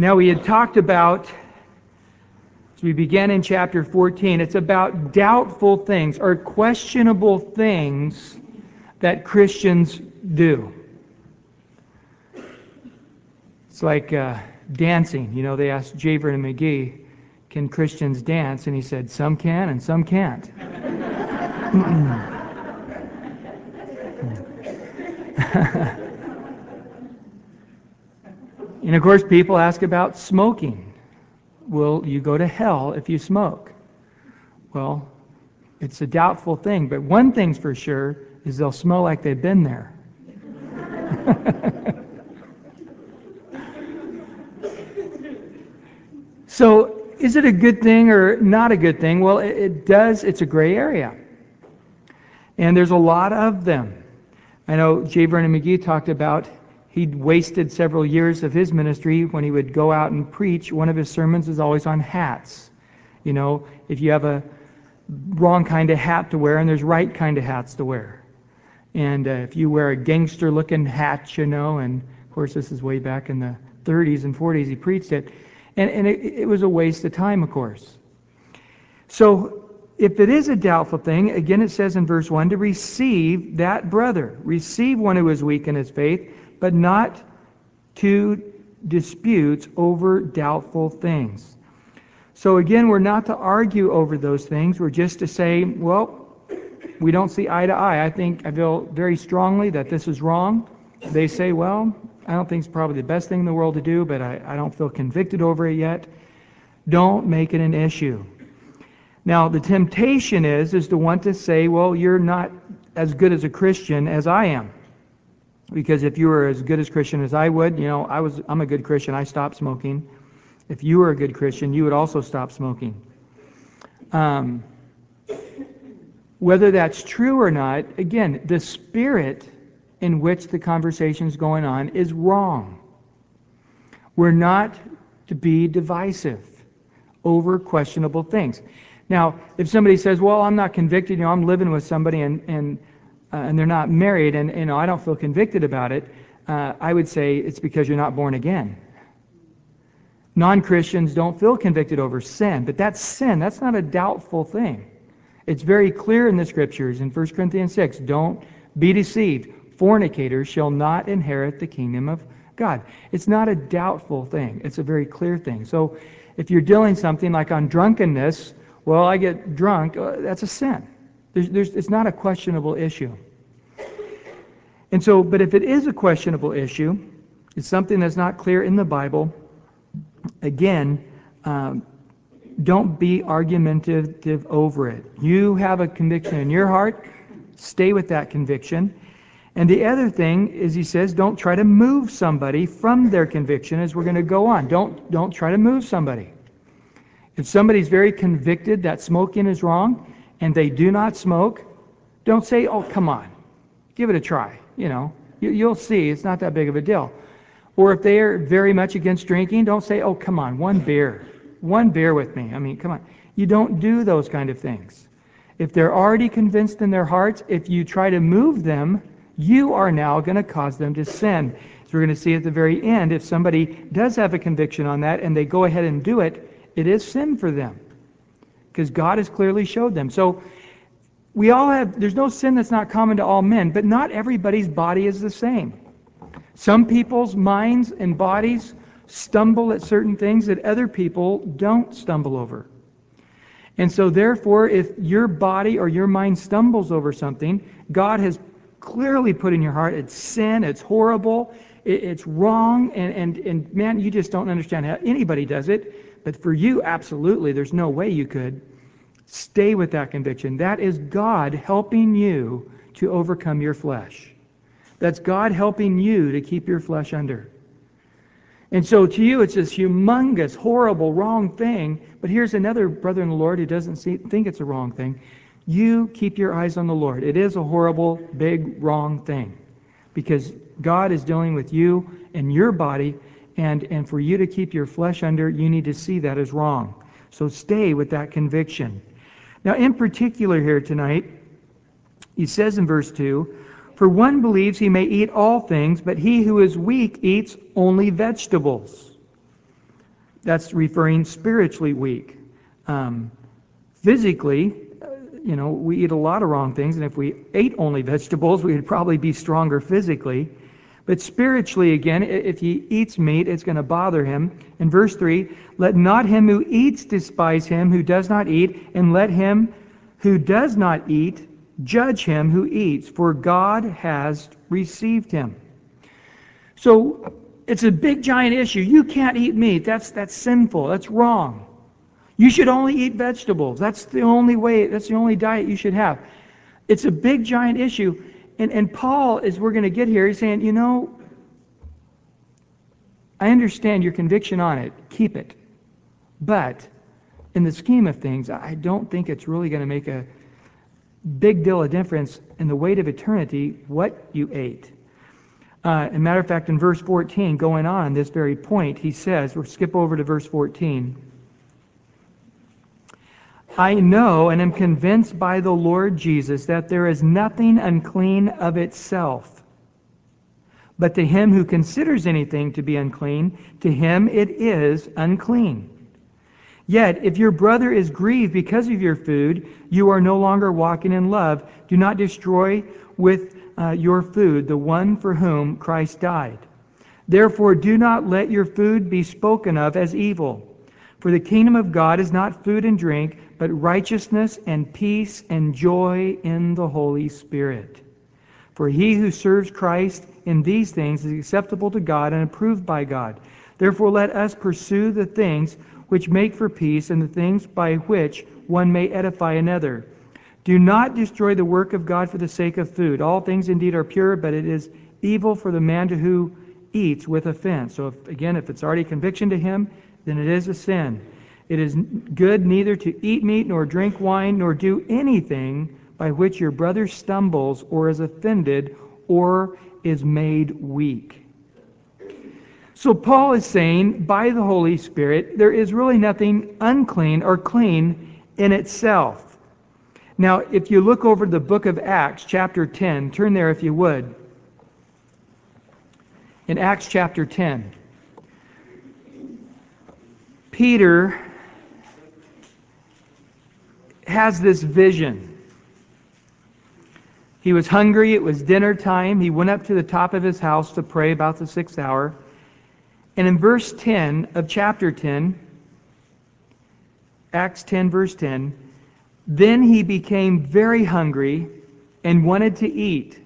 Now, we had talked about, as we began in chapter 14, it's about doubtful things or questionable things that Christians do. It's like uh, dancing. You know, they asked J. Vernon McGee, can Christians dance? And he said, some can and some can't. and of course, people ask about smoking. Will you go to hell if you smoke? Well, it's a doubtful thing, but one thing's for sure is they'll smell like they've been there. so, is it a good thing or not a good thing? Well, it, it does, it's a gray area. And there's a lot of them. I know J. Vernon McGee talked about he'd wasted several years of his ministry when he would go out and preach. One of his sermons is always on hats. You know, if you have a wrong kind of hat to wear, and there's right kind of hats to wear. And uh, if you wear a gangster looking hat, you know, and of course this is way back in the 30s and 40s he preached it, and, and it, it was a waste of time, of course. So if it is a doubtful thing, again it says in verse 1 to receive that brother, receive one who is weak in his faith, but not to disputes over doubtful things. So again, we're not to argue over those things. We're just to say, well, we don't see eye to eye. I think I feel very strongly that this is wrong. They say, well, I don't think it's probably the best thing in the world to do, but I, I don't feel convicted over it yet. Don't make it an issue. Now, the temptation is is to want to say, well, you're not as good as a Christian as I am. Because if you were as good as Christian as I would, you know, I was I'm a good Christian, I stopped smoking. If you were a good Christian, you would also stop smoking. Um, whether that's true or not, again, the spirit in which the conversation is going on is wrong. We're not to be divisive over questionable things. Now, if somebody says, "Well, I'm not convicted. You know, I'm living with somebody and and and they're not married, and you know, I don't feel convicted about it," uh, I would say it's because you're not born again. Non-Christians don't feel convicted over sin, but that's sin. That's not a doubtful thing. It's very clear in the scriptures in 1 Corinthians 6 don't be deceived. Fornicators shall not inherit the kingdom of God. It's not a doubtful thing, it's a very clear thing. So if you're dealing something like on drunkenness, well, I get drunk, uh, that's a sin. There's, there's, it's not a questionable issue. And so, but if it is a questionable issue, it's something that's not clear in the Bible, again, um, don't be argumentative over it. You have a conviction in your heart, stay with that conviction. And the other thing is he says don't try to move somebody from their conviction as we're going to go on. Don't don't try to move somebody. If somebody's very convicted that smoking is wrong and they do not smoke, don't say, "Oh, come on. Give it a try." You know, you, you'll see it's not that big of a deal. Or if they are very much against drinking, don't say, "Oh, come on, one beer." one beer with me. I mean, come on. You don't do those kind of things. If they're already convinced in their hearts, if you try to move them, you are now going to cause them to sin. So we're going to see at the very end, if somebody does have a conviction on that and they go ahead and do it, it is sin for them. Because God has clearly showed them. So we all have, there's no sin that's not common to all men, but not everybody's body is the same. Some people's minds and bodies stumble at certain things that other people don't stumble over. And so, therefore, if your body or your mind stumbles over something, God has clearly put in your heart it's sin, it's horrible, it's wrong, and, and, and man, you just don't understand how anybody does it. But for you, absolutely, there's no way you could. Stay with that conviction. That is God helping you to overcome your flesh. That's God helping you to keep your flesh under. And so to you, it's this humongous, horrible, wrong thing. But here's another brother in the Lord who doesn't see, think it's a wrong thing. You keep your eyes on the Lord. It is a horrible, big, wrong thing. Because God is dealing with you and your body, and, and for you to keep your flesh under, you need to see that as wrong. So stay with that conviction. Now, in particular, here tonight, he says in verse 2 for one believes he may eat all things, but he who is weak eats only vegetables. That's referring spiritually weak. Um, physically, uh, you know, we eat a lot of wrong things, and if we ate only vegetables, we would probably be stronger physically. But spiritually, again, if he eats meat, it's going to bother him. In verse 3, let not him who eats despise him who does not eat, and let him who does not eat judge him who eats, for God has received him. So it's a big giant issue. You can't eat meat. That's that's sinful. That's wrong. You should only eat vegetables. That's the only way, that's the only diet you should have. It's a big giant issue. And and Paul, as we're going to get here, he's saying, you know, I understand your conviction on it. Keep it. But in the scheme of things, I don't think it's really going to make a big deal of difference in the weight of eternity what you ate. Uh, a matter of fact, in verse 14, going on this very point, he says, we'll skip over to verse 14. I know and am convinced by the Lord Jesus that there is nothing unclean of itself. But to him who considers anything to be unclean, to him it is unclean. Yet, if your brother is grieved because of your food, you are no longer walking in love. Do not destroy with uh, your food, the one for whom Christ died. Therefore, do not let your food be spoken of as evil. For the kingdom of God is not food and drink, but righteousness and peace and joy in the Holy Spirit. For he who serves Christ in these things is acceptable to God and approved by God. Therefore, let us pursue the things which make for peace and the things by which one may edify another. Do not destroy the work of God for the sake of food. All things indeed are pure, but it is evil for the man who eats with offense. So, if, again, if it's already conviction to him, then it is a sin. It is good neither to eat meat, nor drink wine, nor do anything by which your brother stumbles, or is offended, or is made weak. So, Paul is saying, by the Holy Spirit, there is really nothing unclean or clean in itself. Now, if you look over the book of Acts, chapter 10, turn there if you would. In Acts chapter 10, Peter has this vision. He was hungry, it was dinner time. He went up to the top of his house to pray about the sixth hour. And in verse 10 of chapter 10, Acts 10, verse 10, then he became very hungry and wanted to eat.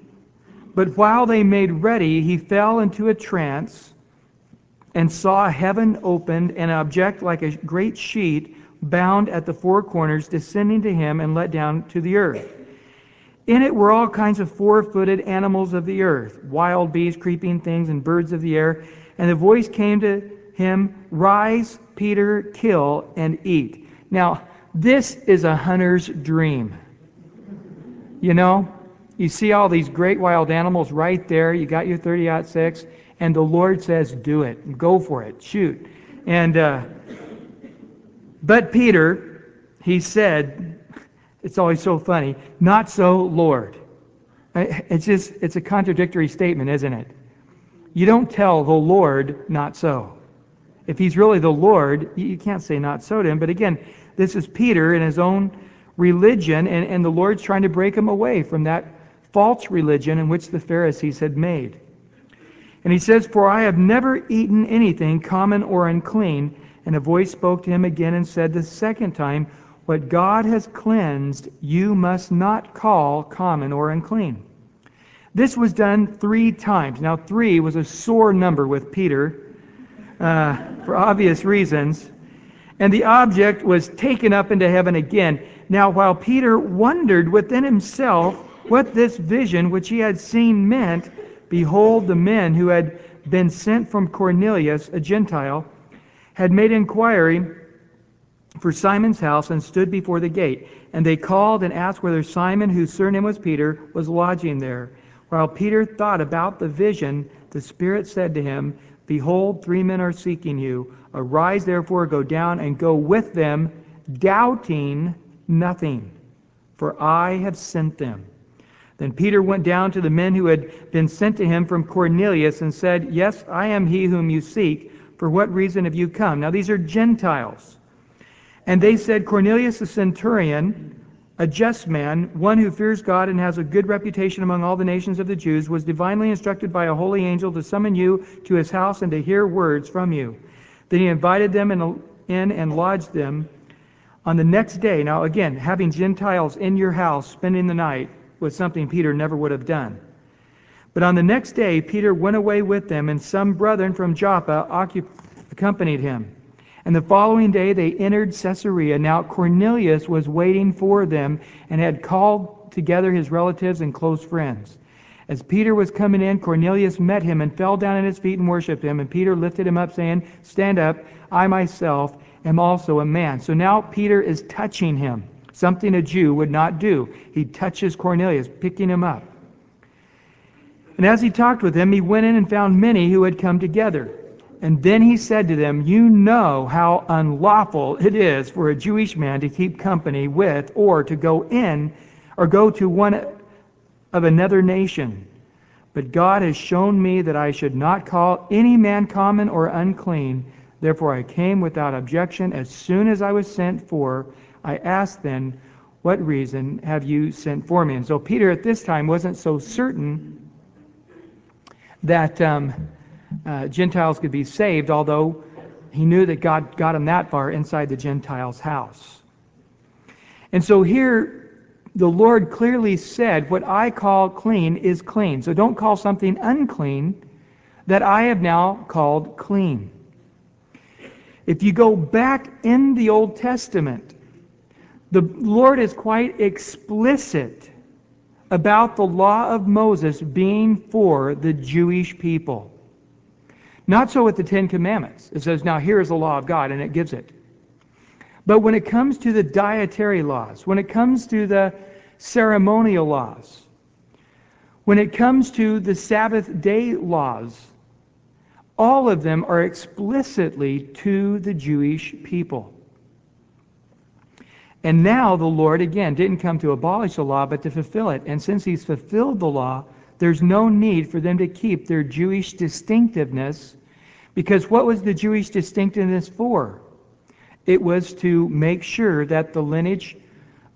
But while they made ready, he fell into a trance and saw heaven opened and an object like a great sheet bound at the four corners descending to him and let down to the earth. In it were all kinds of four footed animals of the earth, wild beasts, creeping things, and birds of the air. And the voice came to him, Rise, Peter, kill and eat. Now, this is a hunter's dream. You know, you see all these great wild animals right there. You got your 30 6, and the Lord says, Do it. Go for it. Shoot. And, uh, but Peter, he said, it's always so funny, not so, Lord. It's just, it's a contradictory statement, isn't it? You don't tell the Lord, not so. If he's really the Lord, you can't say not so to him. But again, this is Peter in his own religion, and, and the Lord's trying to break him away from that false religion in which the Pharisees had made. And he says, For I have never eaten anything common or unclean. And a voice spoke to him again and said the second time, What God has cleansed, you must not call common or unclean. This was done three times. Now, three was a sore number with Peter uh, for obvious reasons and the object was taken up into heaven again. Now, while Peter wondered within himself what this vision which he had seen meant, behold, the men who had been sent from Cornelius, a Gentile, had made inquiry for Simon's house and stood before the gate. And they called and asked whether Simon, whose surname was Peter, was lodging there. While Peter thought about the vision, the Spirit said to him, Behold, three men are seeking you. Arise, therefore, go down and go with them, doubting nothing, for I have sent them. Then Peter went down to the men who had been sent to him from Cornelius and said, Yes, I am he whom you seek. For what reason have you come? Now, these are Gentiles. And they said, Cornelius the centurion, a just man, one who fears God and has a good reputation among all the nations of the Jews, was divinely instructed by a holy angel to summon you to his house and to hear words from you. Then he invited them in and lodged them. On the next day, now again, having Gentiles in your house spending the night was something Peter never would have done. But on the next day, Peter went away with them, and some brethren from Joppa accompanied him. And the following day they entered Caesarea. Now Cornelius was waiting for them and had called together his relatives and close friends. As Peter was coming in, Cornelius met him and fell down at his feet and worshipped him. And Peter lifted him up, saying, Stand up, I myself am also a man. So now Peter is touching him, something a Jew would not do. He touches Cornelius, picking him up. And as he talked with them, he went in and found many who had come together. And then he said to them, You know how unlawful it is for a Jewish man to keep company with or to go in or go to one of another nation. But God has shown me that I should not call any man common or unclean. Therefore I came without objection as soon as I was sent for. I asked then, What reason have you sent for me? And so Peter at this time wasn't so certain that um, uh, Gentiles could be saved, although he knew that God got him that far inside the Gentiles' house. And so here, the Lord clearly said, What I call clean is clean. So don't call something unclean that I have now called clean. If you go back in the Old Testament, the Lord is quite explicit about the law of Moses being for the Jewish people. Not so with the Ten Commandments. It says, now here is the law of God, and it gives it. But when it comes to the dietary laws, when it comes to the ceremonial laws, when it comes to the Sabbath day laws, all of them are explicitly to the Jewish people. And now the Lord, again, didn't come to abolish the law, but to fulfill it. And since He's fulfilled the law, there's no need for them to keep their Jewish distinctiveness. Because what was the Jewish distinctiveness for? It was to make sure that the lineage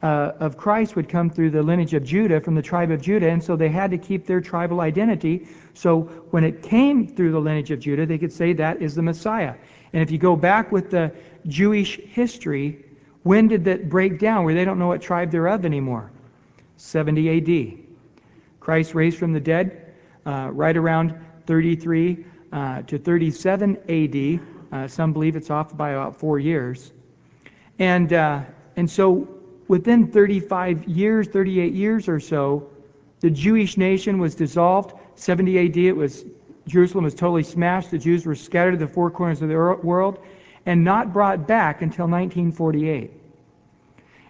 uh, of Christ would come through the lineage of Judah, from the tribe of Judah, and so they had to keep their tribal identity. So when it came through the lineage of Judah, they could say that is the Messiah. And if you go back with the Jewish history, when did that break down where they don't know what tribe they're of anymore? 70 AD. Christ raised from the dead uh, right around 33 uh, to 37 AD. Uh, some believe it's off by about four years. And, uh, and so within 35 years, 38 years or so, the Jewish nation was dissolved. 70 AD, it was Jerusalem was totally smashed. The Jews were scattered to the four corners of the world and not brought back until 1948.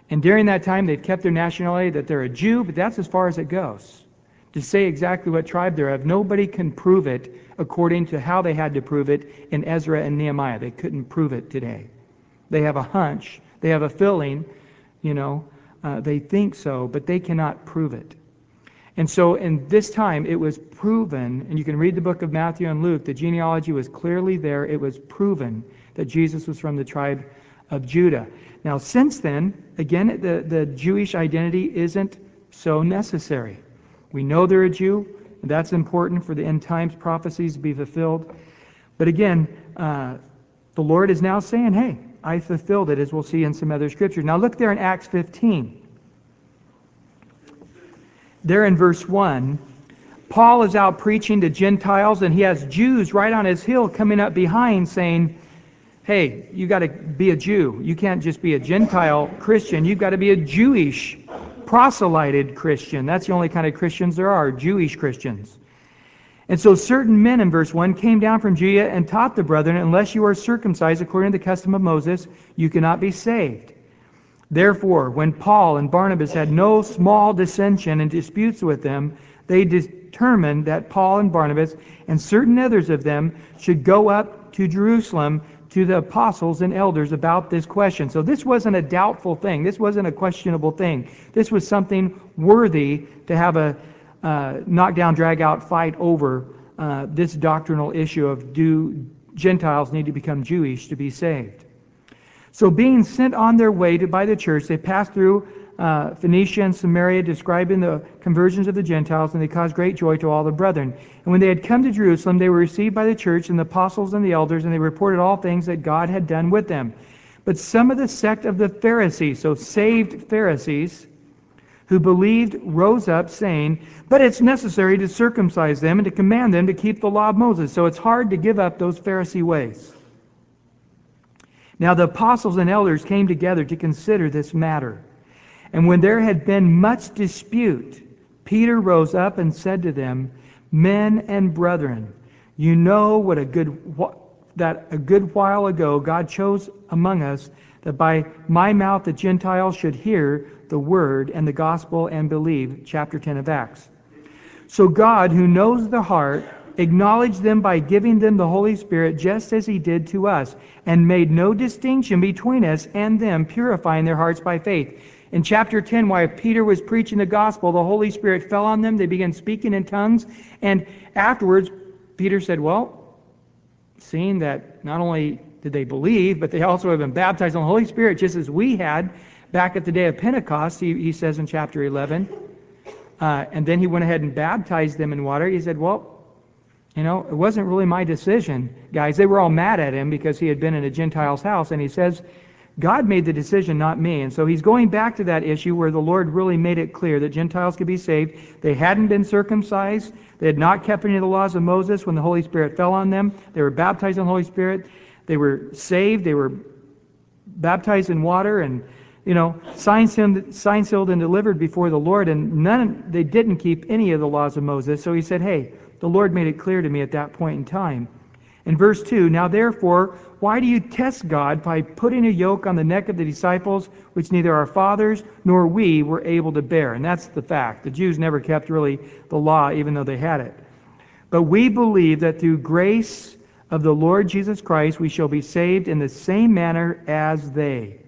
And during that time, they've kept their nationality that they're a Jew, but that's as far as it goes. To say exactly what tribe they're of, nobody can prove it according to how they had to prove it in Ezra and Nehemiah. They couldn't prove it today. They have a hunch, they have a feeling, you know, uh, they think so, but they cannot prove it. And so in this time, it was proven, and you can read the book of Matthew and Luke, the genealogy was clearly there. It was proven that Jesus was from the tribe of Judah. Now, since then, again, the, the Jewish identity isn't so necessary. We know they're a Jew, and that's important for the end times prophecies to be fulfilled. But again, uh, the Lord is now saying, hey, I fulfilled it, as we'll see in some other scriptures. Now, look there in Acts 15. There in verse 1, Paul is out preaching to Gentiles, and he has Jews right on his hill coming up behind saying, Hey, you got to be a Jew. You can't just be a Gentile Christian. You've got to be a Jewish, proselyted Christian. That's the only kind of Christians there are, Jewish Christians. And so certain men in verse 1 came down from Judea and taught the brethren, unless you are circumcised according to the custom of Moses, you cannot be saved. Therefore, when Paul and Barnabas had no small dissension and disputes with them, they determined that Paul and Barnabas and certain others of them should go up to Jerusalem to the apostles and elders about this question. So this wasn't a doubtful thing. This wasn't a questionable thing. This was something worthy to have a uh, knockdown, drag out fight over uh, this doctrinal issue of do Gentiles need to become Jewish to be saved. So, being sent on their way to, by the church, they passed through uh, Phoenicia and Samaria, describing the conversions of the Gentiles, and they caused great joy to all the brethren. And when they had come to Jerusalem, they were received by the church and the apostles and the elders, and they reported all things that God had done with them. But some of the sect of the Pharisees, so saved Pharisees, who believed rose up, saying, But it's necessary to circumcise them and to command them to keep the law of Moses. So it's hard to give up those Pharisee ways. Now the apostles and elders came together to consider this matter. And when there had been much dispute, Peter rose up and said to them, Men and brethren, you know what a good that a good while ago God chose among us that by my mouth the Gentiles should hear the word and the gospel and believe. Chapter 10 of Acts. So God, who knows the heart, acknowledged them by giving them the Holy Spirit just as he did to us, and made no distinction between us and them, purifying their hearts by faith. In chapter 10, while Peter was preaching the gospel, the Holy Spirit fell on them. They began speaking in tongues. And afterwards, Peter said, Well, seeing that not only did they believe, but they also have been baptized in the Holy Spirit, just as we had back at the day of Pentecost, he, he says in chapter 11. Uh, and then he went ahead and baptized them in water. He said, Well, you know, it wasn't really my decision, guys. They were all mad at him because he had been in a Gentile's house. And he says, God made the decision, not me. And so he's going back to that issue where the Lord really made it clear that Gentiles could be saved. They hadn't been circumcised. They had not kept any of the laws of Moses when the Holy Spirit fell on them. They were baptized in the Holy Spirit. They were saved. They were baptized in water and, you know, signed, signed sealed, and delivered before the Lord. And none, they didn't keep any of the laws of Moses. So he said, hey, the Lord made it clear to me at that point in time. In verse 2, now therefore, why do you test God by putting a yoke on the neck of the disciples, which neither our fathers nor we were able to bear? And that's the fact. The Jews never kept really the law, even though they had it. But we believe that through grace of the Lord Jesus Christ, we shall be saved in the same manner as they.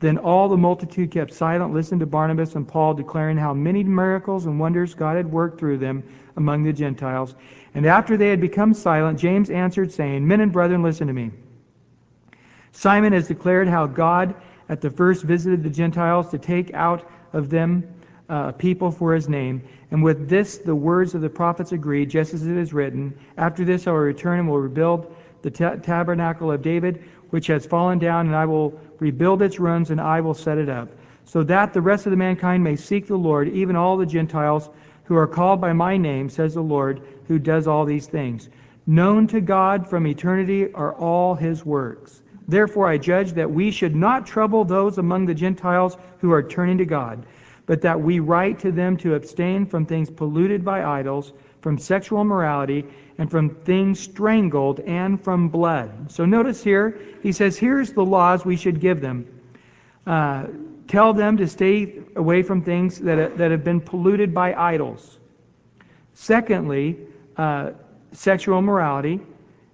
Then all the multitude kept silent, listened to Barnabas and Paul, declaring how many miracles and wonders God had worked through them among the Gentiles. And after they had become silent, James answered, saying, Men and brethren, listen to me. Simon has declared how God at the first visited the Gentiles to take out of them uh, people for his name. And with this, the words of the prophets agree, just as it is written After this I will return and will rebuild the ta- tabernacle of David, which has fallen down, and I will rebuild its ruins, and I will set it up, so that the rest of the mankind may seek the Lord, even all the Gentiles who are called by my name, says the Lord, who does all these things. Known to God from eternity are all his works. Therefore, I judge that we should not trouble those among the Gentiles who are turning to God, but that we write to them to abstain from things polluted by idols, from sexual immorality, and from things strangled, and from blood. So notice here, he says, here's the laws we should give them. Uh, tell them to stay away from things that, that have been polluted by idols. Secondly, uh, sexual immorality.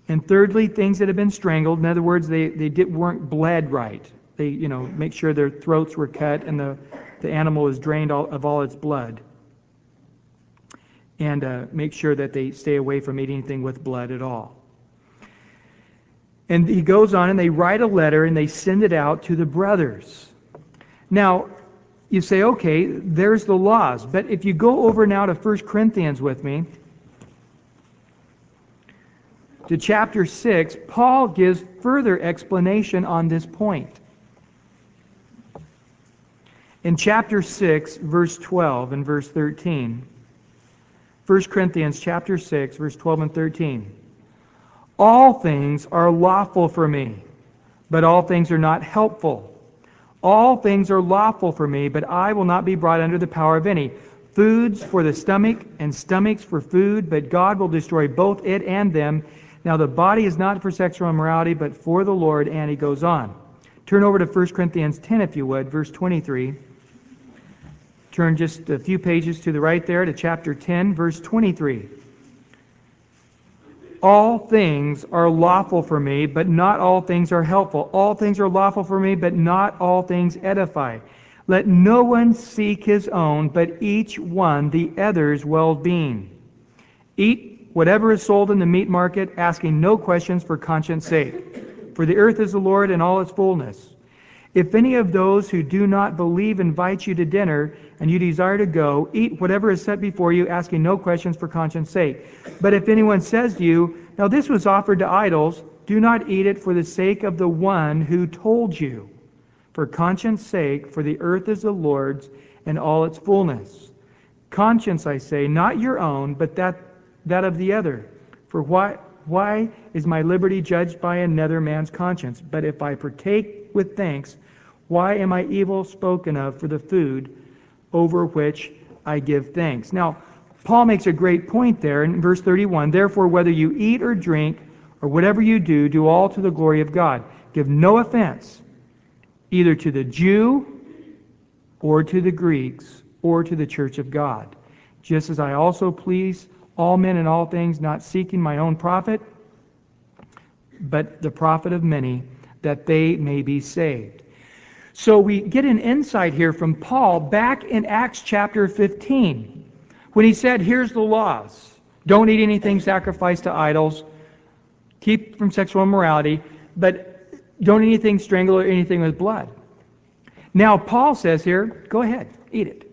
And thirdly, things that have been strangled. In other words, they, they did, weren't bled right. They, you know, make sure their throats were cut and the, the animal is drained all, of all its blood. And uh, make sure that they stay away from eating anything with blood at all. And he goes on and they write a letter and they send it out to the brothers. Now, you say, okay, there's the laws. But if you go over now to 1 Corinthians with me, to chapter 6, Paul gives further explanation on this point. In chapter 6, verse 12 and verse 13, 1 Corinthians chapter 6, verse 12 and 13. All things are lawful for me, but all things are not helpful. All things are lawful for me, but I will not be brought under the power of any. Foods for the stomach, and stomachs for food, but God will destroy both it and them. Now the body is not for sexual immorality, but for the Lord, and he goes on. Turn over to 1 Corinthians 10, if you would, verse 23. Turn just a few pages to the right there to chapter 10, verse 23. All things are lawful for me, but not all things are helpful. All things are lawful for me, but not all things edify. Let no one seek his own, but each one the other's well being. Eat whatever is sold in the meat market, asking no questions for conscience sake. For the earth is the Lord and all its fullness. If any of those who do not believe invite you to dinner, and you desire to go, eat whatever is set before you, asking no questions for conscience sake. But if anyone says to you, Now this was offered to idols, do not eat it for the sake of the one who told you. For conscience sake, for the earth is the Lord's and all its fullness. Conscience, I say, not your own, but that, that of the other. For why, why is my liberty judged by another man's conscience? But if I partake with thanks, why am I evil spoken of for the food over which I give thanks? Now, Paul makes a great point there in verse 31. Therefore, whether you eat or drink, or whatever you do, do all to the glory of God. Give no offense, either to the Jew, or to the Greeks, or to the church of God. Just as I also please all men in all things, not seeking my own profit, but the profit of many, that they may be saved. So we get an insight here from Paul back in Acts chapter 15 when he said, Here's the laws. Don't eat anything sacrificed to idols. Keep from sexual immorality, but don't eat anything strangled or anything with blood. Now, Paul says here, go ahead, eat it.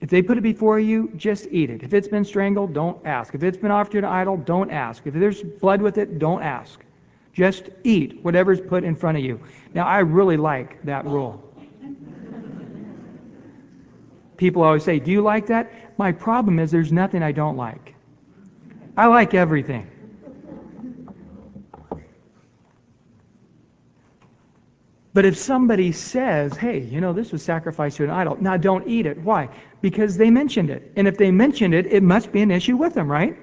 If they put it before you, just eat it. If it's been strangled, don't ask. If it's been offered to an idol, don't ask. If there's blood with it, don't ask. Just eat whatever's put in front of you. Now, I really like that rule. People always say, Do you like that? My problem is there's nothing I don't like. I like everything. But if somebody says, hey, you know, this was sacrificed to an idol, now don't eat it. Why? Because they mentioned it. And if they mentioned it, it must be an issue with them, right?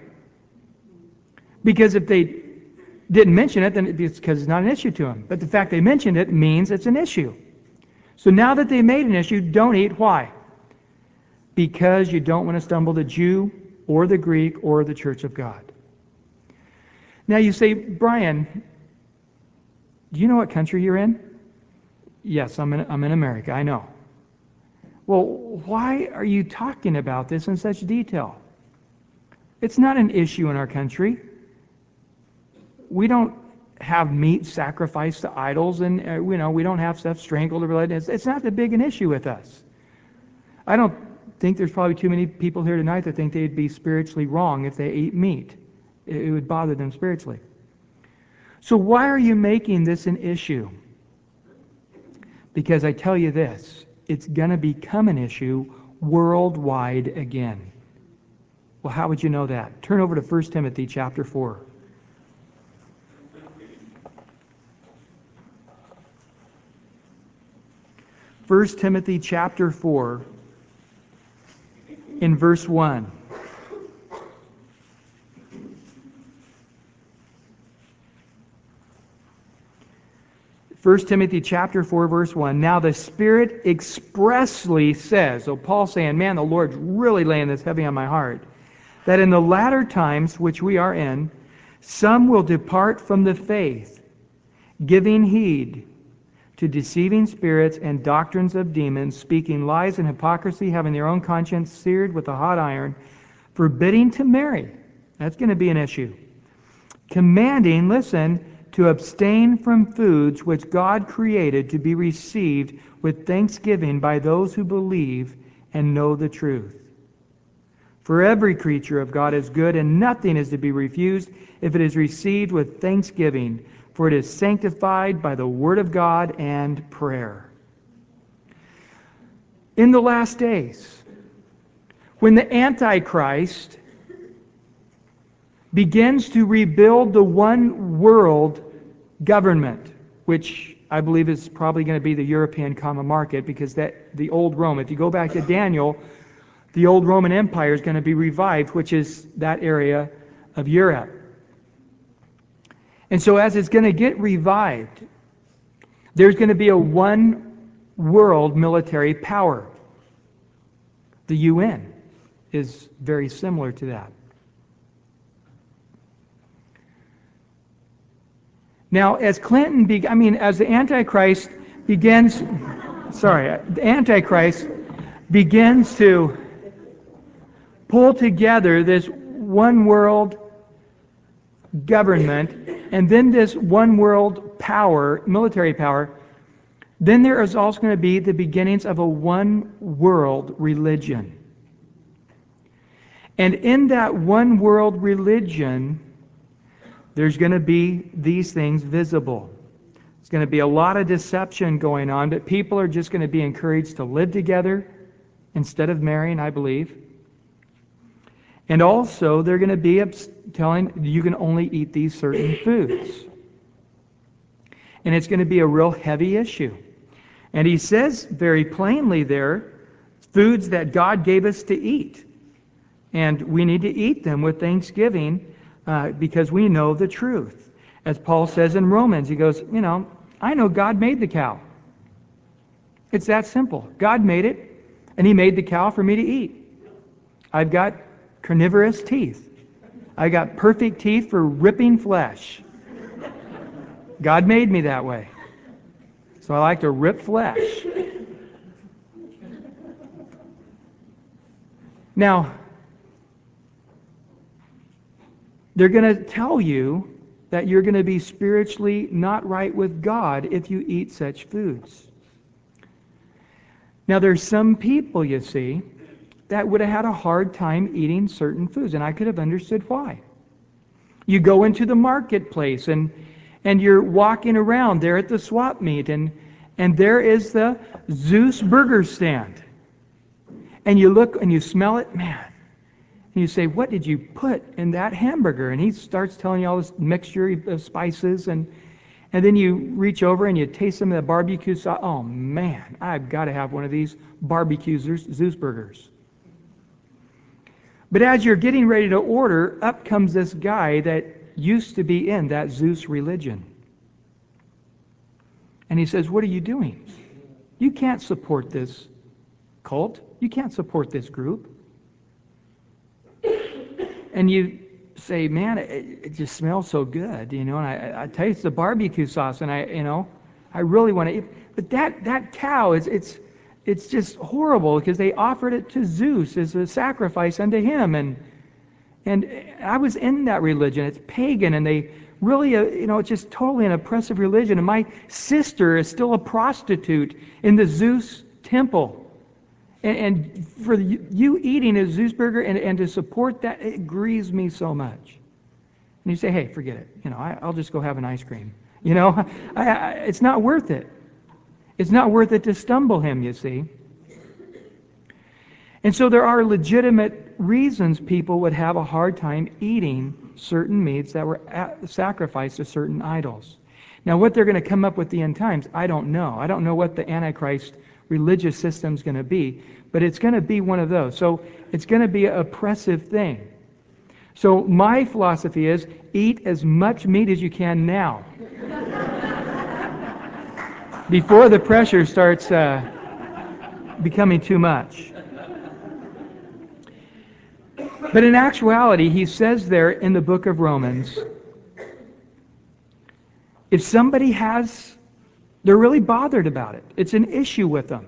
Because if they didn't mention it, then it's because it's not an issue to them. But the fact they mentioned it means it's an issue. So now that they made an issue, don't eat. Why? Because you don't want to stumble the Jew or the Greek or the church of God. Now you say, Brian, do you know what country you're in? Yes, I'm in, I'm in America, I know. Well, why are you talking about this in such detail? It's not an issue in our country. We don't have meat sacrificed to idols, and uh, you know we don't have stuff strangled or related. It's, it's not that big an issue with us. I don't think there's probably too many people here tonight that think they'd be spiritually wrong if they ate meat. It, it would bother them spiritually. So why are you making this an issue? Because I tell you this, it's going to become an issue worldwide again. Well, how would you know that? Turn over to 1 Timothy chapter 4. First Timothy chapter 4 in verse 1. 1 Timothy chapter 4 verse 1. Now the Spirit expressly says, so Paul's saying, man, the Lord's really laying this heavy on my heart, that in the latter times which we are in, some will depart from the faith, giving heed to deceiving spirits and doctrines of demons, speaking lies and hypocrisy, having their own conscience seared with a hot iron, forbidding to marry. That's going to be an issue. Commanding, listen, to abstain from foods which God created to be received with thanksgiving by those who believe and know the truth. For every creature of God is good, and nothing is to be refused if it is received with thanksgiving, for it is sanctified by the word of God and prayer. In the last days, when the Antichrist begins to rebuild the one world government, which I believe is probably going to be the European common market because that the old Rome, if you go back to Daniel, the old Roman Empire is going to be revived, which is that area of Europe. And so as it's going to get revived, there's going to be a one world military power. The UN is very similar to that. Now, as Clinton, be, I mean, as the Antichrist begins, sorry, the Antichrist begins to pull together this one world government and then this one world power, military power, then there is also going to be the beginnings of a one world religion. And in that one world religion, there's going to be these things visible. There's going to be a lot of deception going on, but people are just going to be encouraged to live together instead of marrying, I believe. And also, they're going to be telling you can only eat these certain foods. And it's going to be a real heavy issue. And he says very plainly there foods that God gave us to eat. And we need to eat them with thanksgiving uh, because we know the truth. As Paul says in Romans, he goes, You know, I know God made the cow. It's that simple. God made it, and He made the cow for me to eat. I've got carnivorous teeth. I got perfect teeth for ripping flesh. God made me that way. So I like to rip flesh. Now, they're going to tell you that you're going to be spiritually not right with God if you eat such foods. Now, there's some people, you see, that would have had a hard time eating certain foods, and I could have understood why. You go into the marketplace and and you're walking around there at the swap meet and and there is the Zeus burger stand. And you look and you smell it, man. And you say, What did you put in that hamburger? And he starts telling you all this mixture of spices and and then you reach over and you taste some of the barbecue sauce. Oh man, I've got to have one of these barbecue Zeus burgers. But as you're getting ready to order, up comes this guy that used to be in that Zeus religion. And he says, What are you doing? You can't support this cult. You can't support this group. And you say, Man, it, it just smells so good, you know, and I, I taste the barbecue sauce, and I, you know, I really want to eat. But that, that cow, is, it's, it's just horrible because they offered it to Zeus as a sacrifice unto him. And, and I was in that religion. It's pagan, and they really, uh, you know, it's just totally an oppressive religion. And my sister is still a prostitute in the Zeus temple. And, and for you eating a Zeus burger and, and to support that, it grieves me so much. And you say, hey, forget it. You know, I, will just go have an ice cream. You know, I, I, it's not worth it. It's not worth it to stumble him, you see. And so there are legitimate reasons people would have a hard time eating certain meats that were sacrificed to certain idols. Now, what they're going to come up with the end times, I don't know. I don't know what the Antichrist religious system is going to be, but it's going to be one of those. So it's going to be an oppressive thing. So my philosophy is eat as much meat as you can now before the pressure starts uh, becoming too much. But in actuality, he says there in the book of Romans if somebody has, they're really bothered about it, it's an issue with them,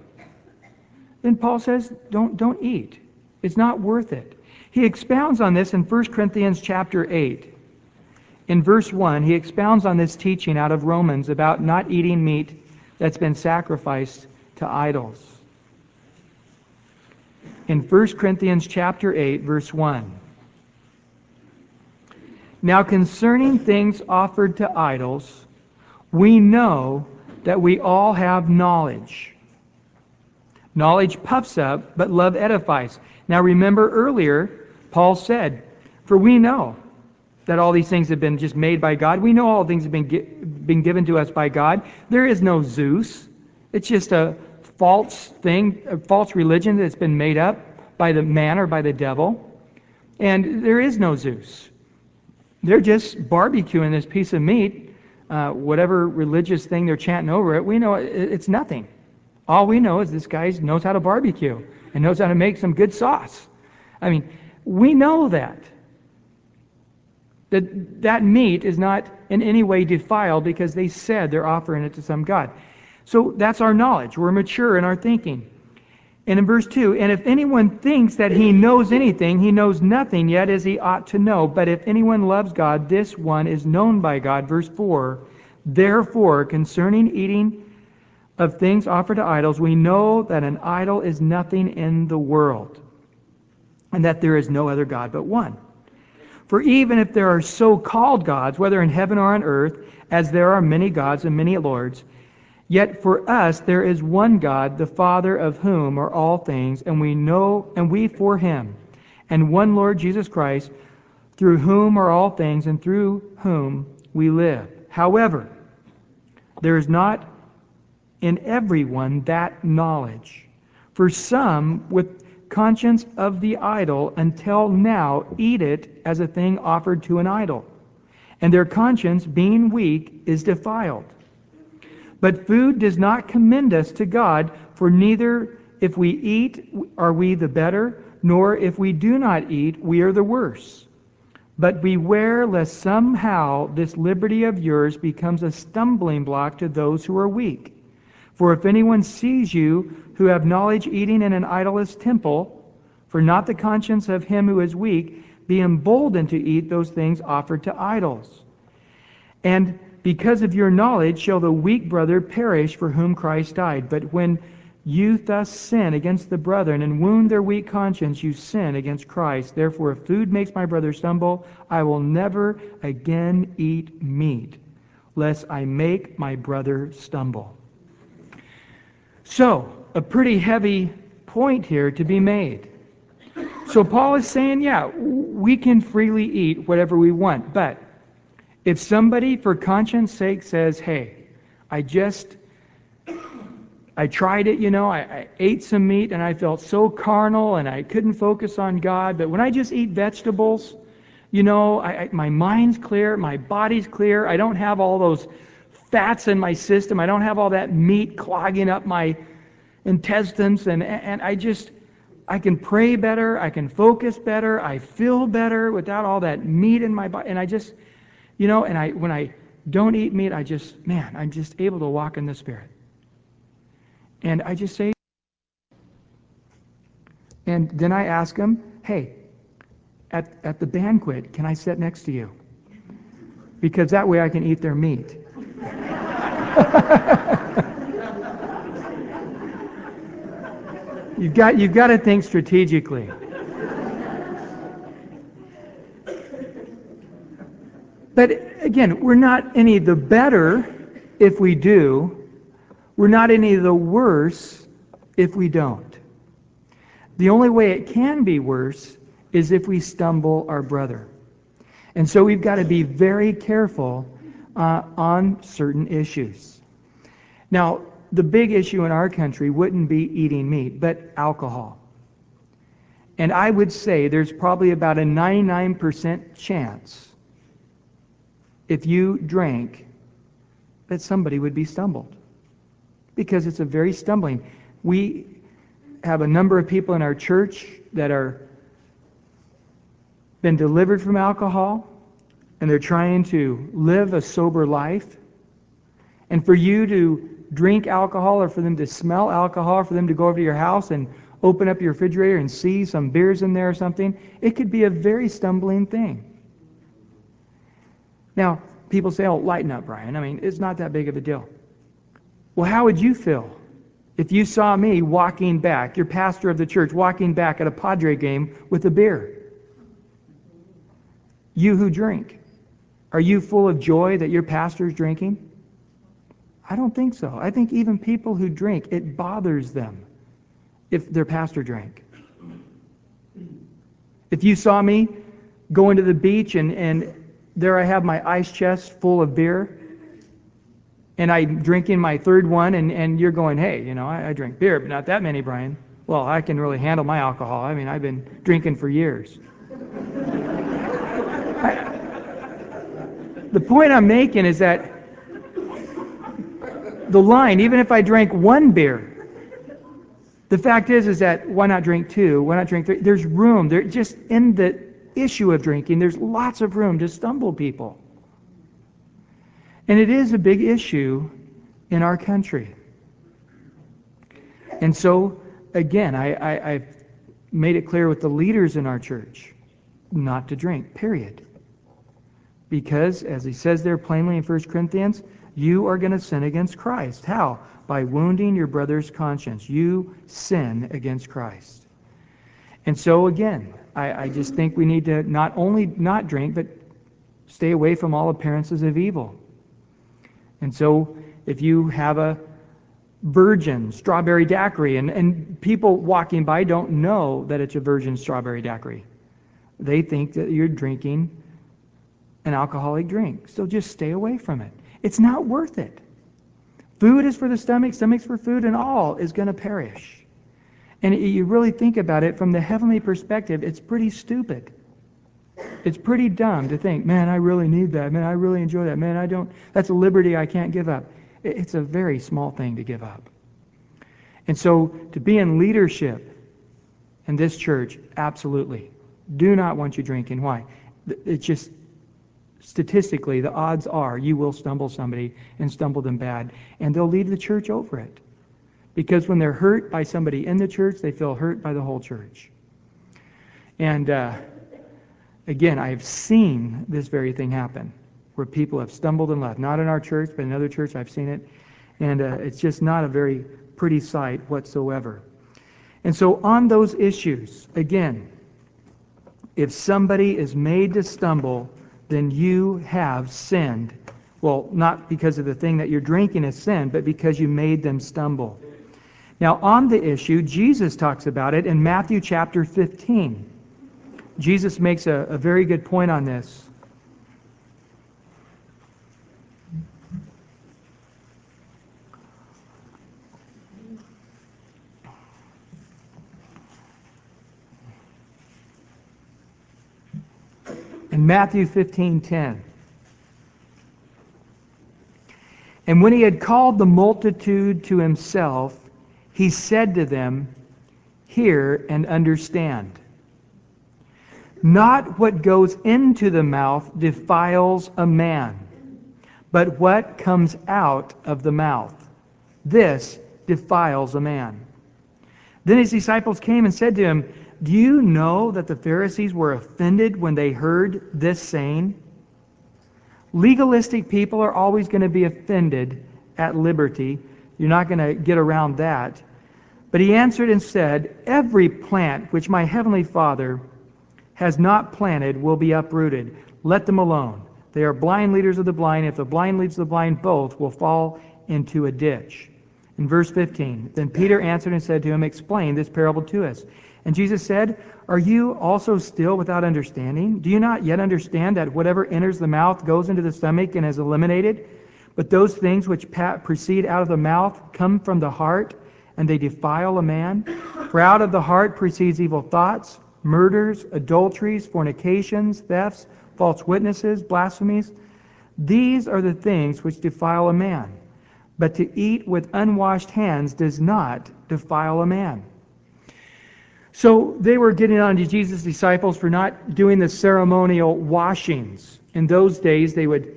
then Paul says, don't, don't eat. It's not worth it. He expounds on this in 1 Corinthians chapter 8. In verse 1, he expounds on this teaching out of Romans about not eating meat that's been sacrificed to idols. In 1 Corinthians chapter 8 verse 1. Now concerning things offered to idols, we know that we all have knowledge. Knowledge puffs up, but love edifies. Now remember earlier, Paul said, For we know that all these things have been just made by God. We know all things have been, been given to us by God. There is no Zeus. It's just a false thing, a false religion that's been made up by the man or by the devil. And there is no Zeus. They're just barbecuing this piece of meat, uh, whatever religious thing they're chanting over it. We know it's nothing. All we know is this guy knows how to barbecue and knows how to make some good sauce. I mean, we know that that that meat is not in any way defiled because they said they're offering it to some god. So that's our knowledge. We're mature in our thinking. And in verse 2, and if anyone thinks that he knows anything, he knows nothing yet as he ought to know. But if anyone loves God, this one is known by God. Verse 4, therefore, concerning eating of things offered to idols, we know that an idol is nothing in the world, and that there is no other God but one. For even if there are so called gods, whether in heaven or on earth, as there are many gods and many lords, Yet for us there is one God, the Father of whom are all things, and we know and we for him, and one Lord Jesus Christ, through whom are all things and through whom we live. However, there is not in everyone that knowledge. For some, with conscience of the idol, until now eat it as a thing offered to an idol, and their conscience, being weak, is defiled. But food does not commend us to God, for neither if we eat are we the better, nor if we do not eat we are the worse. But beware lest somehow this liberty of yours becomes a stumbling block to those who are weak. For if anyone sees you who have knowledge eating in an idol's temple, for not the conscience of him who is weak, be emboldened to eat those things offered to idols. And because of your knowledge shall the weak brother perish for whom Christ died. But when you thus sin against the brethren and wound their weak conscience, you sin against Christ. Therefore, if food makes my brother stumble, I will never again eat meat, lest I make my brother stumble. So, a pretty heavy point here to be made. So, Paul is saying, yeah, we can freely eat whatever we want, but if somebody, for conscience sake, says, hey, I just, I tried it, you know, I, I, ate some meat and I felt so carnal and I couldn't focus on God, but when I just eat vegetables, you know, I, I, my mind's clear, my body's clear, I don't have all those fats in my system, I don't have all that meat clogging up my intestines, and, and I just, I can pray better, I can focus better, I feel better without all that meat in my body, and I just, you know, and I when I don't eat meat, I just, man, I'm just able to walk in the Spirit. And I just say, and then I ask them, hey, at, at the banquet, can I sit next to you? Because that way I can eat their meat. you've got, you've got to think strategically. But again, we're not any the better if we do. We're not any the worse if we don't. The only way it can be worse is if we stumble our brother. And so we've got to be very careful uh, on certain issues. Now, the big issue in our country wouldn't be eating meat, but alcohol. And I would say there's probably about a 99% chance if you drank, that somebody would be stumbled. Because it's a very stumbling. We have a number of people in our church that are been delivered from alcohol and they're trying to live a sober life. And for you to drink alcohol or for them to smell alcohol or for them to go over to your house and open up your refrigerator and see some beers in there or something, it could be a very stumbling thing. Now, people say, oh, lighten up, Brian. I mean, it's not that big of a deal. Well, how would you feel if you saw me walking back, your pastor of the church, walking back at a Padre game with a beer? You who drink, are you full of joy that your pastor's drinking? I don't think so. I think even people who drink, it bothers them if their pastor drank. If you saw me going to the beach and, and there I have my ice chest full of beer, and I'm drinking my third one, and, and you're going, hey, you know, I, I drink beer, but not that many, Brian. Well, I can really handle my alcohol. I mean, I've been drinking for years. I, the point I'm making is that the line, even if I drank one beer, the fact is, is that why not drink two? Why not drink three? There's room. There, just in the issue of drinking, there's lots of room to stumble people. And it is a big issue in our country. And so, again, I, I, I've made it clear with the leaders in our church not to drink, period. Because, as he says there plainly in 1 Corinthians, you are going to sin against Christ. How? By wounding your brother's conscience. You sin against Christ. And so, again, I, I just think we need to not only not drink, but stay away from all appearances of evil. And so, if you have a virgin strawberry daiquiri, and, and people walking by don't know that it's a virgin strawberry daiquiri, they think that you're drinking an alcoholic drink. So just stay away from it. It's not worth it. Food is for the stomach, stomach's for food, and all is going to perish. And you really think about it from the heavenly perspective, it's pretty stupid. It's pretty dumb to think, man, I really need that. Man, I really enjoy that. Man, I don't, that's a liberty I can't give up. It's a very small thing to give up. And so to be in leadership in this church, absolutely. Do not want you drinking. Why? It's just statistically, the odds are you will stumble somebody and stumble them bad, and they'll leave the church over it. Because when they're hurt by somebody in the church, they feel hurt by the whole church. And uh, again, I have seen this very thing happen where people have stumbled and left. Not in our church, but in another church, I've seen it. And uh, it's just not a very pretty sight whatsoever. And so, on those issues, again, if somebody is made to stumble, then you have sinned. Well, not because of the thing that you're drinking is sin, but because you made them stumble. Now, on the issue, Jesus talks about it in Matthew chapter 15. Jesus makes a, a very good point on this. In Matthew 15:10. And when he had called the multitude to himself, he said to them, Hear and understand. Not what goes into the mouth defiles a man, but what comes out of the mouth. This defiles a man. Then his disciples came and said to him, Do you know that the Pharisees were offended when they heard this saying? Legalistic people are always going to be offended at liberty. You're not going to get around that. But he answered and said, Every plant which my heavenly Father has not planted will be uprooted. Let them alone. They are blind leaders of the blind. If the blind leads the blind, both will fall into a ditch. In verse 15, then Peter answered and said to him, Explain this parable to us. And Jesus said, Are you also still without understanding? Do you not yet understand that whatever enters the mouth goes into the stomach and is eliminated? But those things which proceed out of the mouth come from the heart, and they defile a man. For out of the heart proceeds evil thoughts, murders, adulteries, fornications, thefts, false witnesses, blasphemies. These are the things which defile a man. But to eat with unwashed hands does not defile a man. So they were getting on to Jesus' disciples for not doing the ceremonial washings. In those days, they would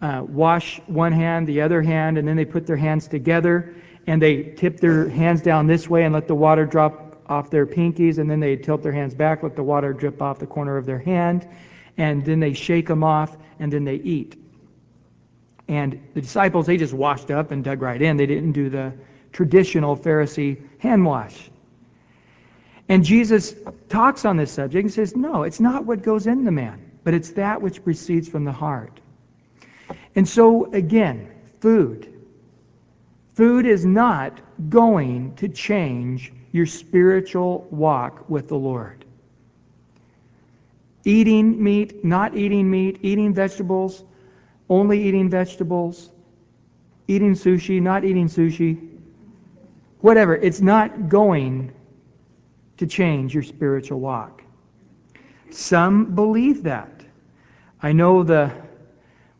uh, wash one hand, the other hand, and then they put their hands together and they tip their hands down this way and let the water drop off their pinkies, and then they tilt their hands back, let the water drip off the corner of their hand, and then they shake them off, and then they eat. And the disciples, they just washed up and dug right in. They didn't do the traditional Pharisee hand wash. And Jesus talks on this subject and says, no, it's not what goes in the man, but it's that which proceeds from the heart. And so, again, food. Food is not going to change your spiritual walk with the Lord. Eating meat, not eating meat, eating vegetables, only eating vegetables, eating sushi, not eating sushi, whatever. It's not going to change your spiritual walk. Some believe that. I know the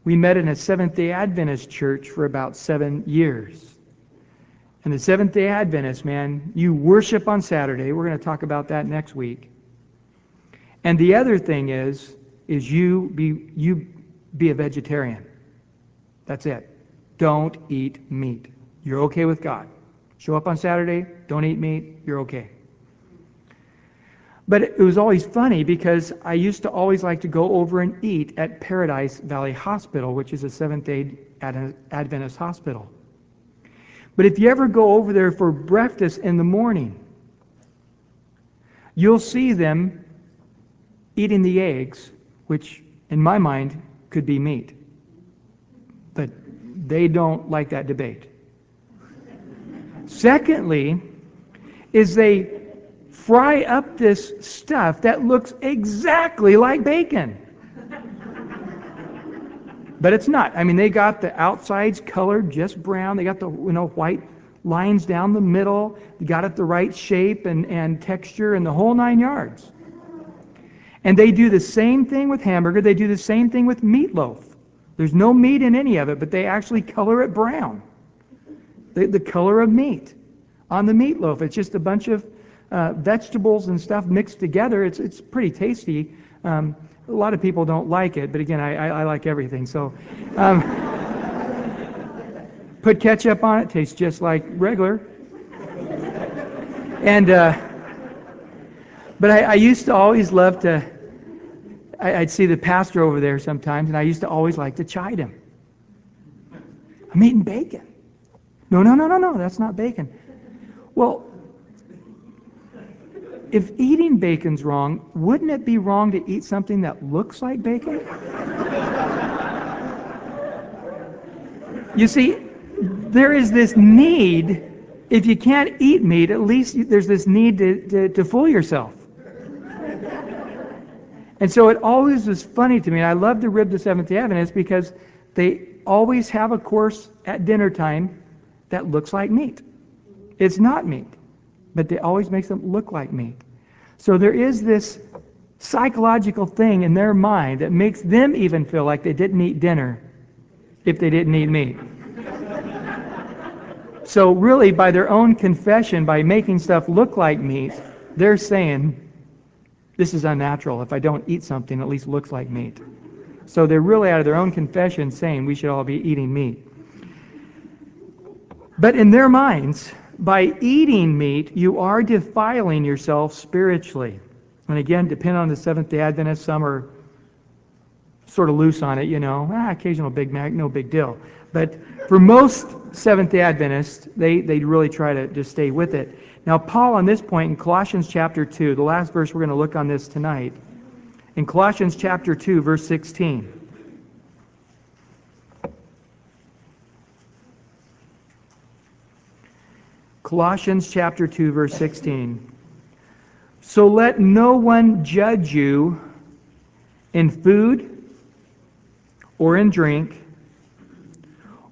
we met in a Seventh day Adventist church for about seven years. And the Seventh day Adventist, man, you worship on Saturday. We're going to talk about that next week. And the other thing is, is you be you be a vegetarian. That's it. Don't eat meat. You're okay with God. Show up on Saturday, don't eat meat, you're okay. But it was always funny because I used to always like to go over and eat at Paradise Valley Hospital, which is a Seventh day Adventist hospital. But if you ever go over there for breakfast in the morning, you'll see them eating the eggs, which in my mind could be meat. But they don't like that debate. Secondly, is they fry up this stuff that looks exactly like bacon. but it's not. I mean, they got the outsides colored just brown. They got the you know white lines down the middle. They got it the right shape and, and texture and the whole nine yards. And they do the same thing with hamburger. They do the same thing with meatloaf. There's no meat in any of it, but they actually color it brown. The, the color of meat on the meatloaf. It's just a bunch of uh, vegetables and stuff mixed together. It's, it's pretty tasty. Um, a lot of people don't like it, but again, I, I, I like everything. So um, put ketchup on it, tastes just like regular. And uh, but I, I used to always love to. I, I'd see the pastor over there sometimes, and I used to always like to chide him. I'm eating bacon. No, no, no, no, no. That's not bacon. Well, if eating bacon's wrong, wouldn't it be wrong to eat something that looks like bacon? you see, there is this need, if you can't eat meat, at least there's this need to, to, to fool yourself. And so it always was funny to me, and I love to rib the Seventh day Adventists because they always have a course at dinner time that looks like meat. It's not meat but it always makes them look like me. So there is this psychological thing in their mind that makes them even feel like they didn't eat dinner if they didn't eat meat. so really, by their own confession, by making stuff look like meat, they're saying, this is unnatural. If I don't eat something, at least looks like meat. So they're really out of their own confession saying we should all be eating meat. But in their minds, by eating meat, you are defiling yourself spiritually. And again, depending on the Seventh day Adventist, some are sort of loose on it, you know, ah, occasional Big Mac, no big deal. But for most Seventh day Adventists, they, they really try to just stay with it. Now, Paul, on this point, in Colossians chapter 2, the last verse we're going to look on this tonight, in Colossians chapter 2, verse 16. Colossians chapter 2 verse 16. So let no one judge you in food or in drink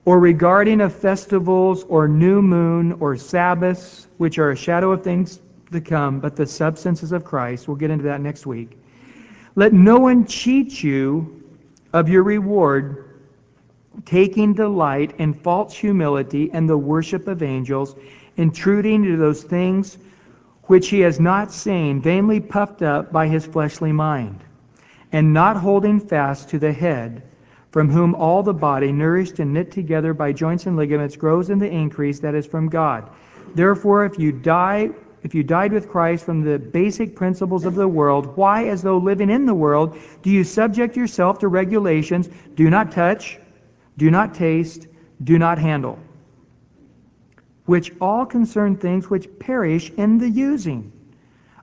or regarding of festivals or new moon or Sabbaths, which are a shadow of things to come, but the substances of Christ. We'll get into that next week. Let no one cheat you of your reward, taking delight in false humility and the worship of angels intruding into those things which he has not seen, vainly puffed up by his fleshly mind, and not holding fast to the head, from whom all the body, nourished and knit together by joints and ligaments, grows in the increase that is from God. Therefore, if you die, if you died with Christ from the basic principles of the world, why, as though living in the world, do you subject yourself to regulations? Do not touch, do not taste, do not handle which all concern things which perish in the using,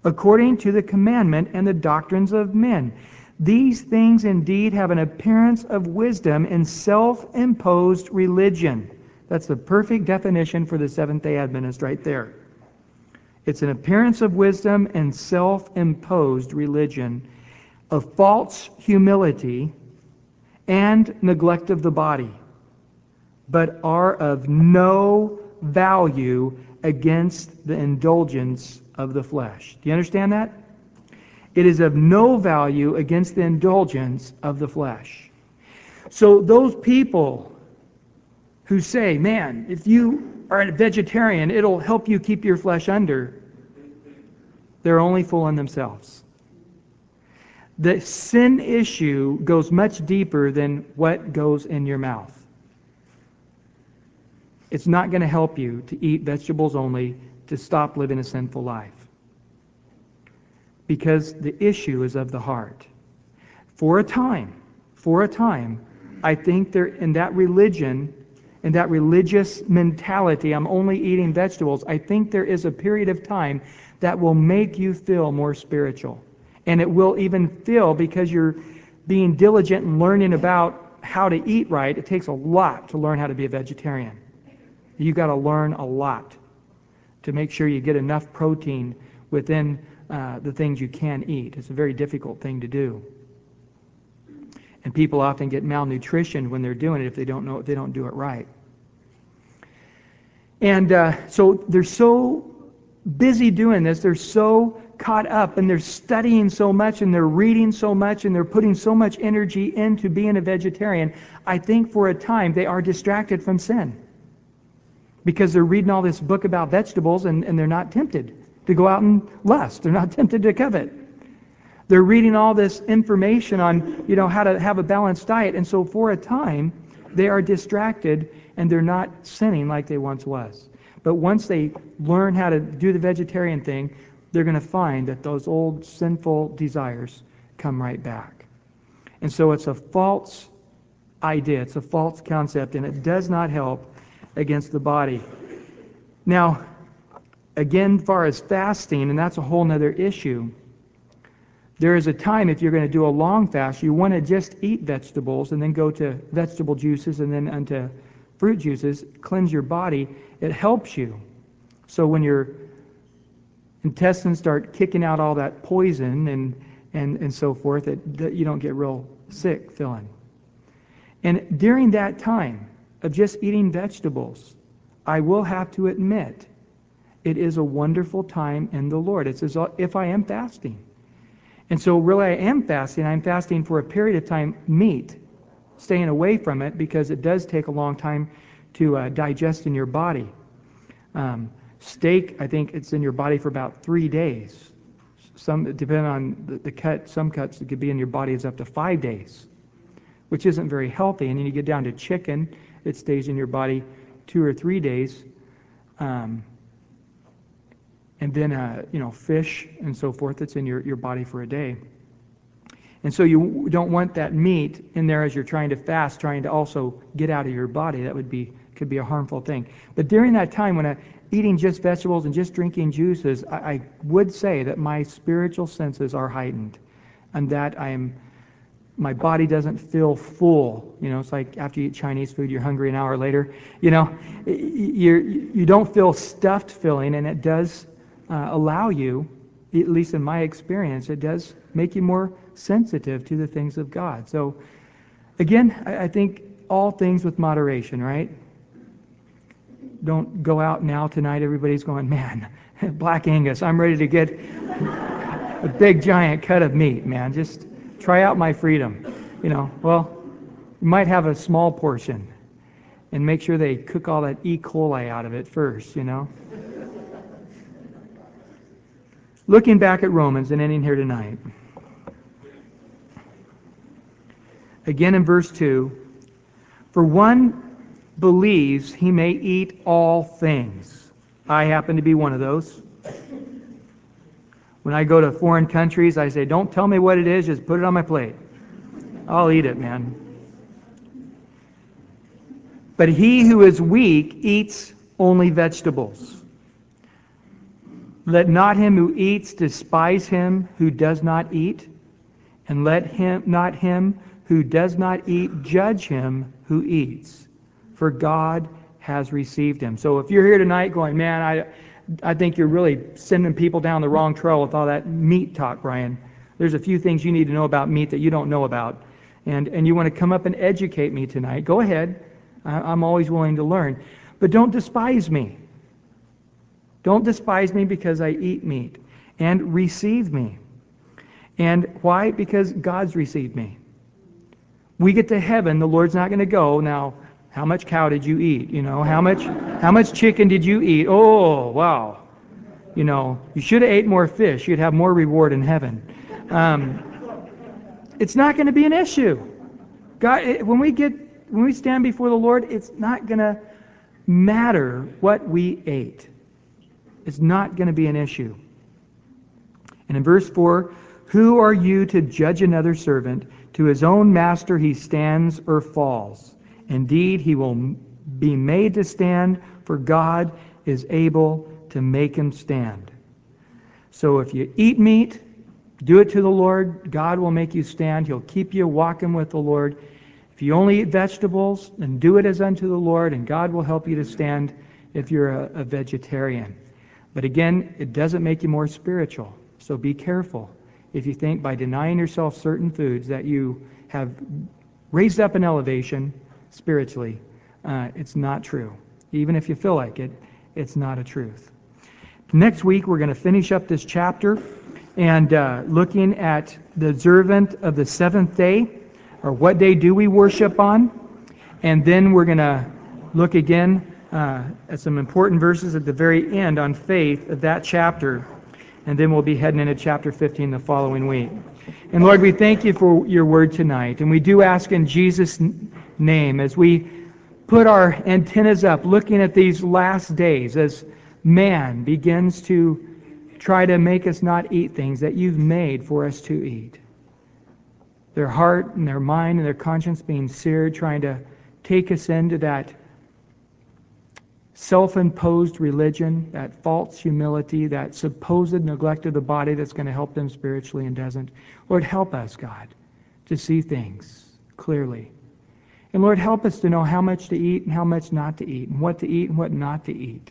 according to the commandment and the doctrines of men. These things indeed have an appearance of wisdom in self imposed religion. That's the perfect definition for the Seventh day Adventist right there. It's an appearance of wisdom and self imposed religion, of false humility and neglect of the body, but are of no value against the indulgence of the flesh. Do you understand that? It is of no value against the indulgence of the flesh. So those people who say, man, if you are a vegetarian, it'll help you keep your flesh under, they're only fooling themselves. The sin issue goes much deeper than what goes in your mouth. It's not going to help you to eat vegetables only to stop living a sinful life. Because the issue is of the heart. For a time, for a time, I think there in that religion, in that religious mentality, I'm only eating vegetables, I think there is a period of time that will make you feel more spiritual. And it will even feel because you're being diligent and learning about how to eat right. It takes a lot to learn how to be a vegetarian. You've got to learn a lot to make sure you get enough protein within uh, the things you can eat. It's a very difficult thing to do. And people often get malnutrition when they're doing it if they don't know if they don't do it right. And uh, so they're so busy doing this. They're so caught up and they're studying so much and they're reading so much and they're putting so much energy into being a vegetarian. I think for a time they are distracted from sin because they're reading all this book about vegetables and, and they're not tempted to go out and lust. They're not tempted to covet. They're reading all this information on, you know, how to have a balanced diet. And so for a time, they are distracted and they're not sinning like they once was. But once they learn how to do the vegetarian thing, they're going to find that those old sinful desires come right back. And so it's a false idea, it's a false concept, and it does not help against the body. Now, again, far as fasting, and that's a whole other issue. There is a time if you're going to do a long fast, you want to just eat vegetables and then go to vegetable juices and then unto fruit juices, cleanse your body. It helps you. So when your intestines start kicking out all that poison and, and, and so forth, that you don't get real sick feeling. And during that time of just eating vegetables, I will have to admit, it is a wonderful time in the Lord. It's as if I am fasting. And so, really, I am fasting. I'm fasting for a period of time, meat, staying away from it because it does take a long time to uh, digest in your body. Um, steak, I think it's in your body for about three days. Some, depending on the, the cut, some cuts that could be in your body is up to five days, which isn't very healthy. And then you get down to chicken, it stays in your body two or three days. Um, and then uh, you know fish and so forth that's in your, your body for a day. And so you don't want that meat in there as you're trying to fast trying to also get out of your body. That would be could be a harmful thing. But during that time when I, eating just vegetables and just drinking juices I, I would say that my spiritual senses are heightened and that i am my body doesn't feel full. You know, it's like after you eat Chinese food, you're hungry an hour later. You know, you're, you don't feel stuffed filling, and it does uh, allow you, at least in my experience, it does make you more sensitive to the things of God. So, again, I, I think all things with moderation, right? Don't go out now tonight. Everybody's going, man, Black Angus, I'm ready to get a big giant cut of meat, man. Just try out my freedom. You know, well, you might have a small portion and make sure they cook all that E. coli out of it first, you know. Looking back at Romans and ending here tonight. Again in verse 2 For one believes he may eat all things. I happen to be one of those. When I go to foreign countries, I say, Don't tell me what it is, just put it on my plate. I'll eat it, man. But he who is weak eats only vegetables let not him who eats despise him who does not eat, and let him not him who does not eat judge him who eats, for God has received him. So if you're here tonight going, man, I, I think you're really sending people down the wrong trail with all that meat talk, Brian. There's a few things you need to know about meat that you don't know about. And, and you want to come up and educate me tonight, go ahead. I'm always willing to learn. But don't despise me. Don't despise me because I eat meat, and receive me. And why? Because God's received me. We get to heaven, the Lord's not going to go, now, how much cow did you eat? You know, how much how much chicken did you eat? Oh, wow. You know, you should have ate more fish. You'd have more reward in heaven. Um, it's not going to be an issue. God, when we get when we stand before the Lord, it's not going to matter what we ate. It's not going to be an issue. And in verse 4, who are you to judge another servant? To his own master he stands or falls. Indeed, he will be made to stand, for God is able to make him stand. So if you eat meat, do it to the Lord. God will make you stand. He'll keep you walking with the Lord. If you only eat vegetables, then do it as unto the Lord, and God will help you to stand if you're a, a vegetarian. But again, it doesn't make you more spiritual. So be careful if you think by denying yourself certain foods that you have raised up an elevation spiritually. Uh, it's not true. Even if you feel like it, it's not a truth. Next week, we're going to finish up this chapter and uh, looking at the observant of the seventh day, or what day do we worship on. And then we're going to look again uh, at some important verses at the very end on faith of that chapter and then we'll be heading into chapter 15 the following week. And Lord, we thank you for your word tonight. And we do ask in Jesus' name as we put our antennas up looking at these last days as man begins to try to make us not eat things that you've made for us to eat. Their heart and their mind and their conscience being seared, trying to take us into that self imposed religion, that false humility, that supposed neglect of the body that's going to help them spiritually and doesn't. Lord, help us, God, to see things clearly. And Lord, help us to know how much to eat and how much not to eat, and what to eat and what not to eat.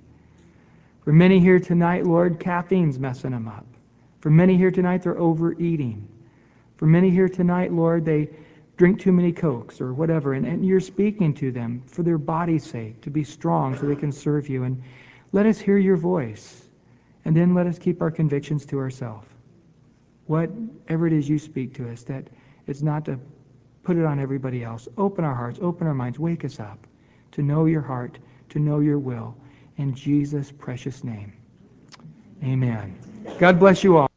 For many here tonight, Lord, caffeine's messing them up. For many here tonight, they're overeating. For many here tonight, Lord, they drink too many cokes or whatever and, and you're speaking to them for their body's sake to be strong so they can serve you and let us hear your voice and then let us keep our convictions to ourselves whatever it is you speak to us that it's not to put it on everybody else. Open our hearts open our minds. Wake us up to know your heart to know your will. In jesus precious name. Amen. God bless you all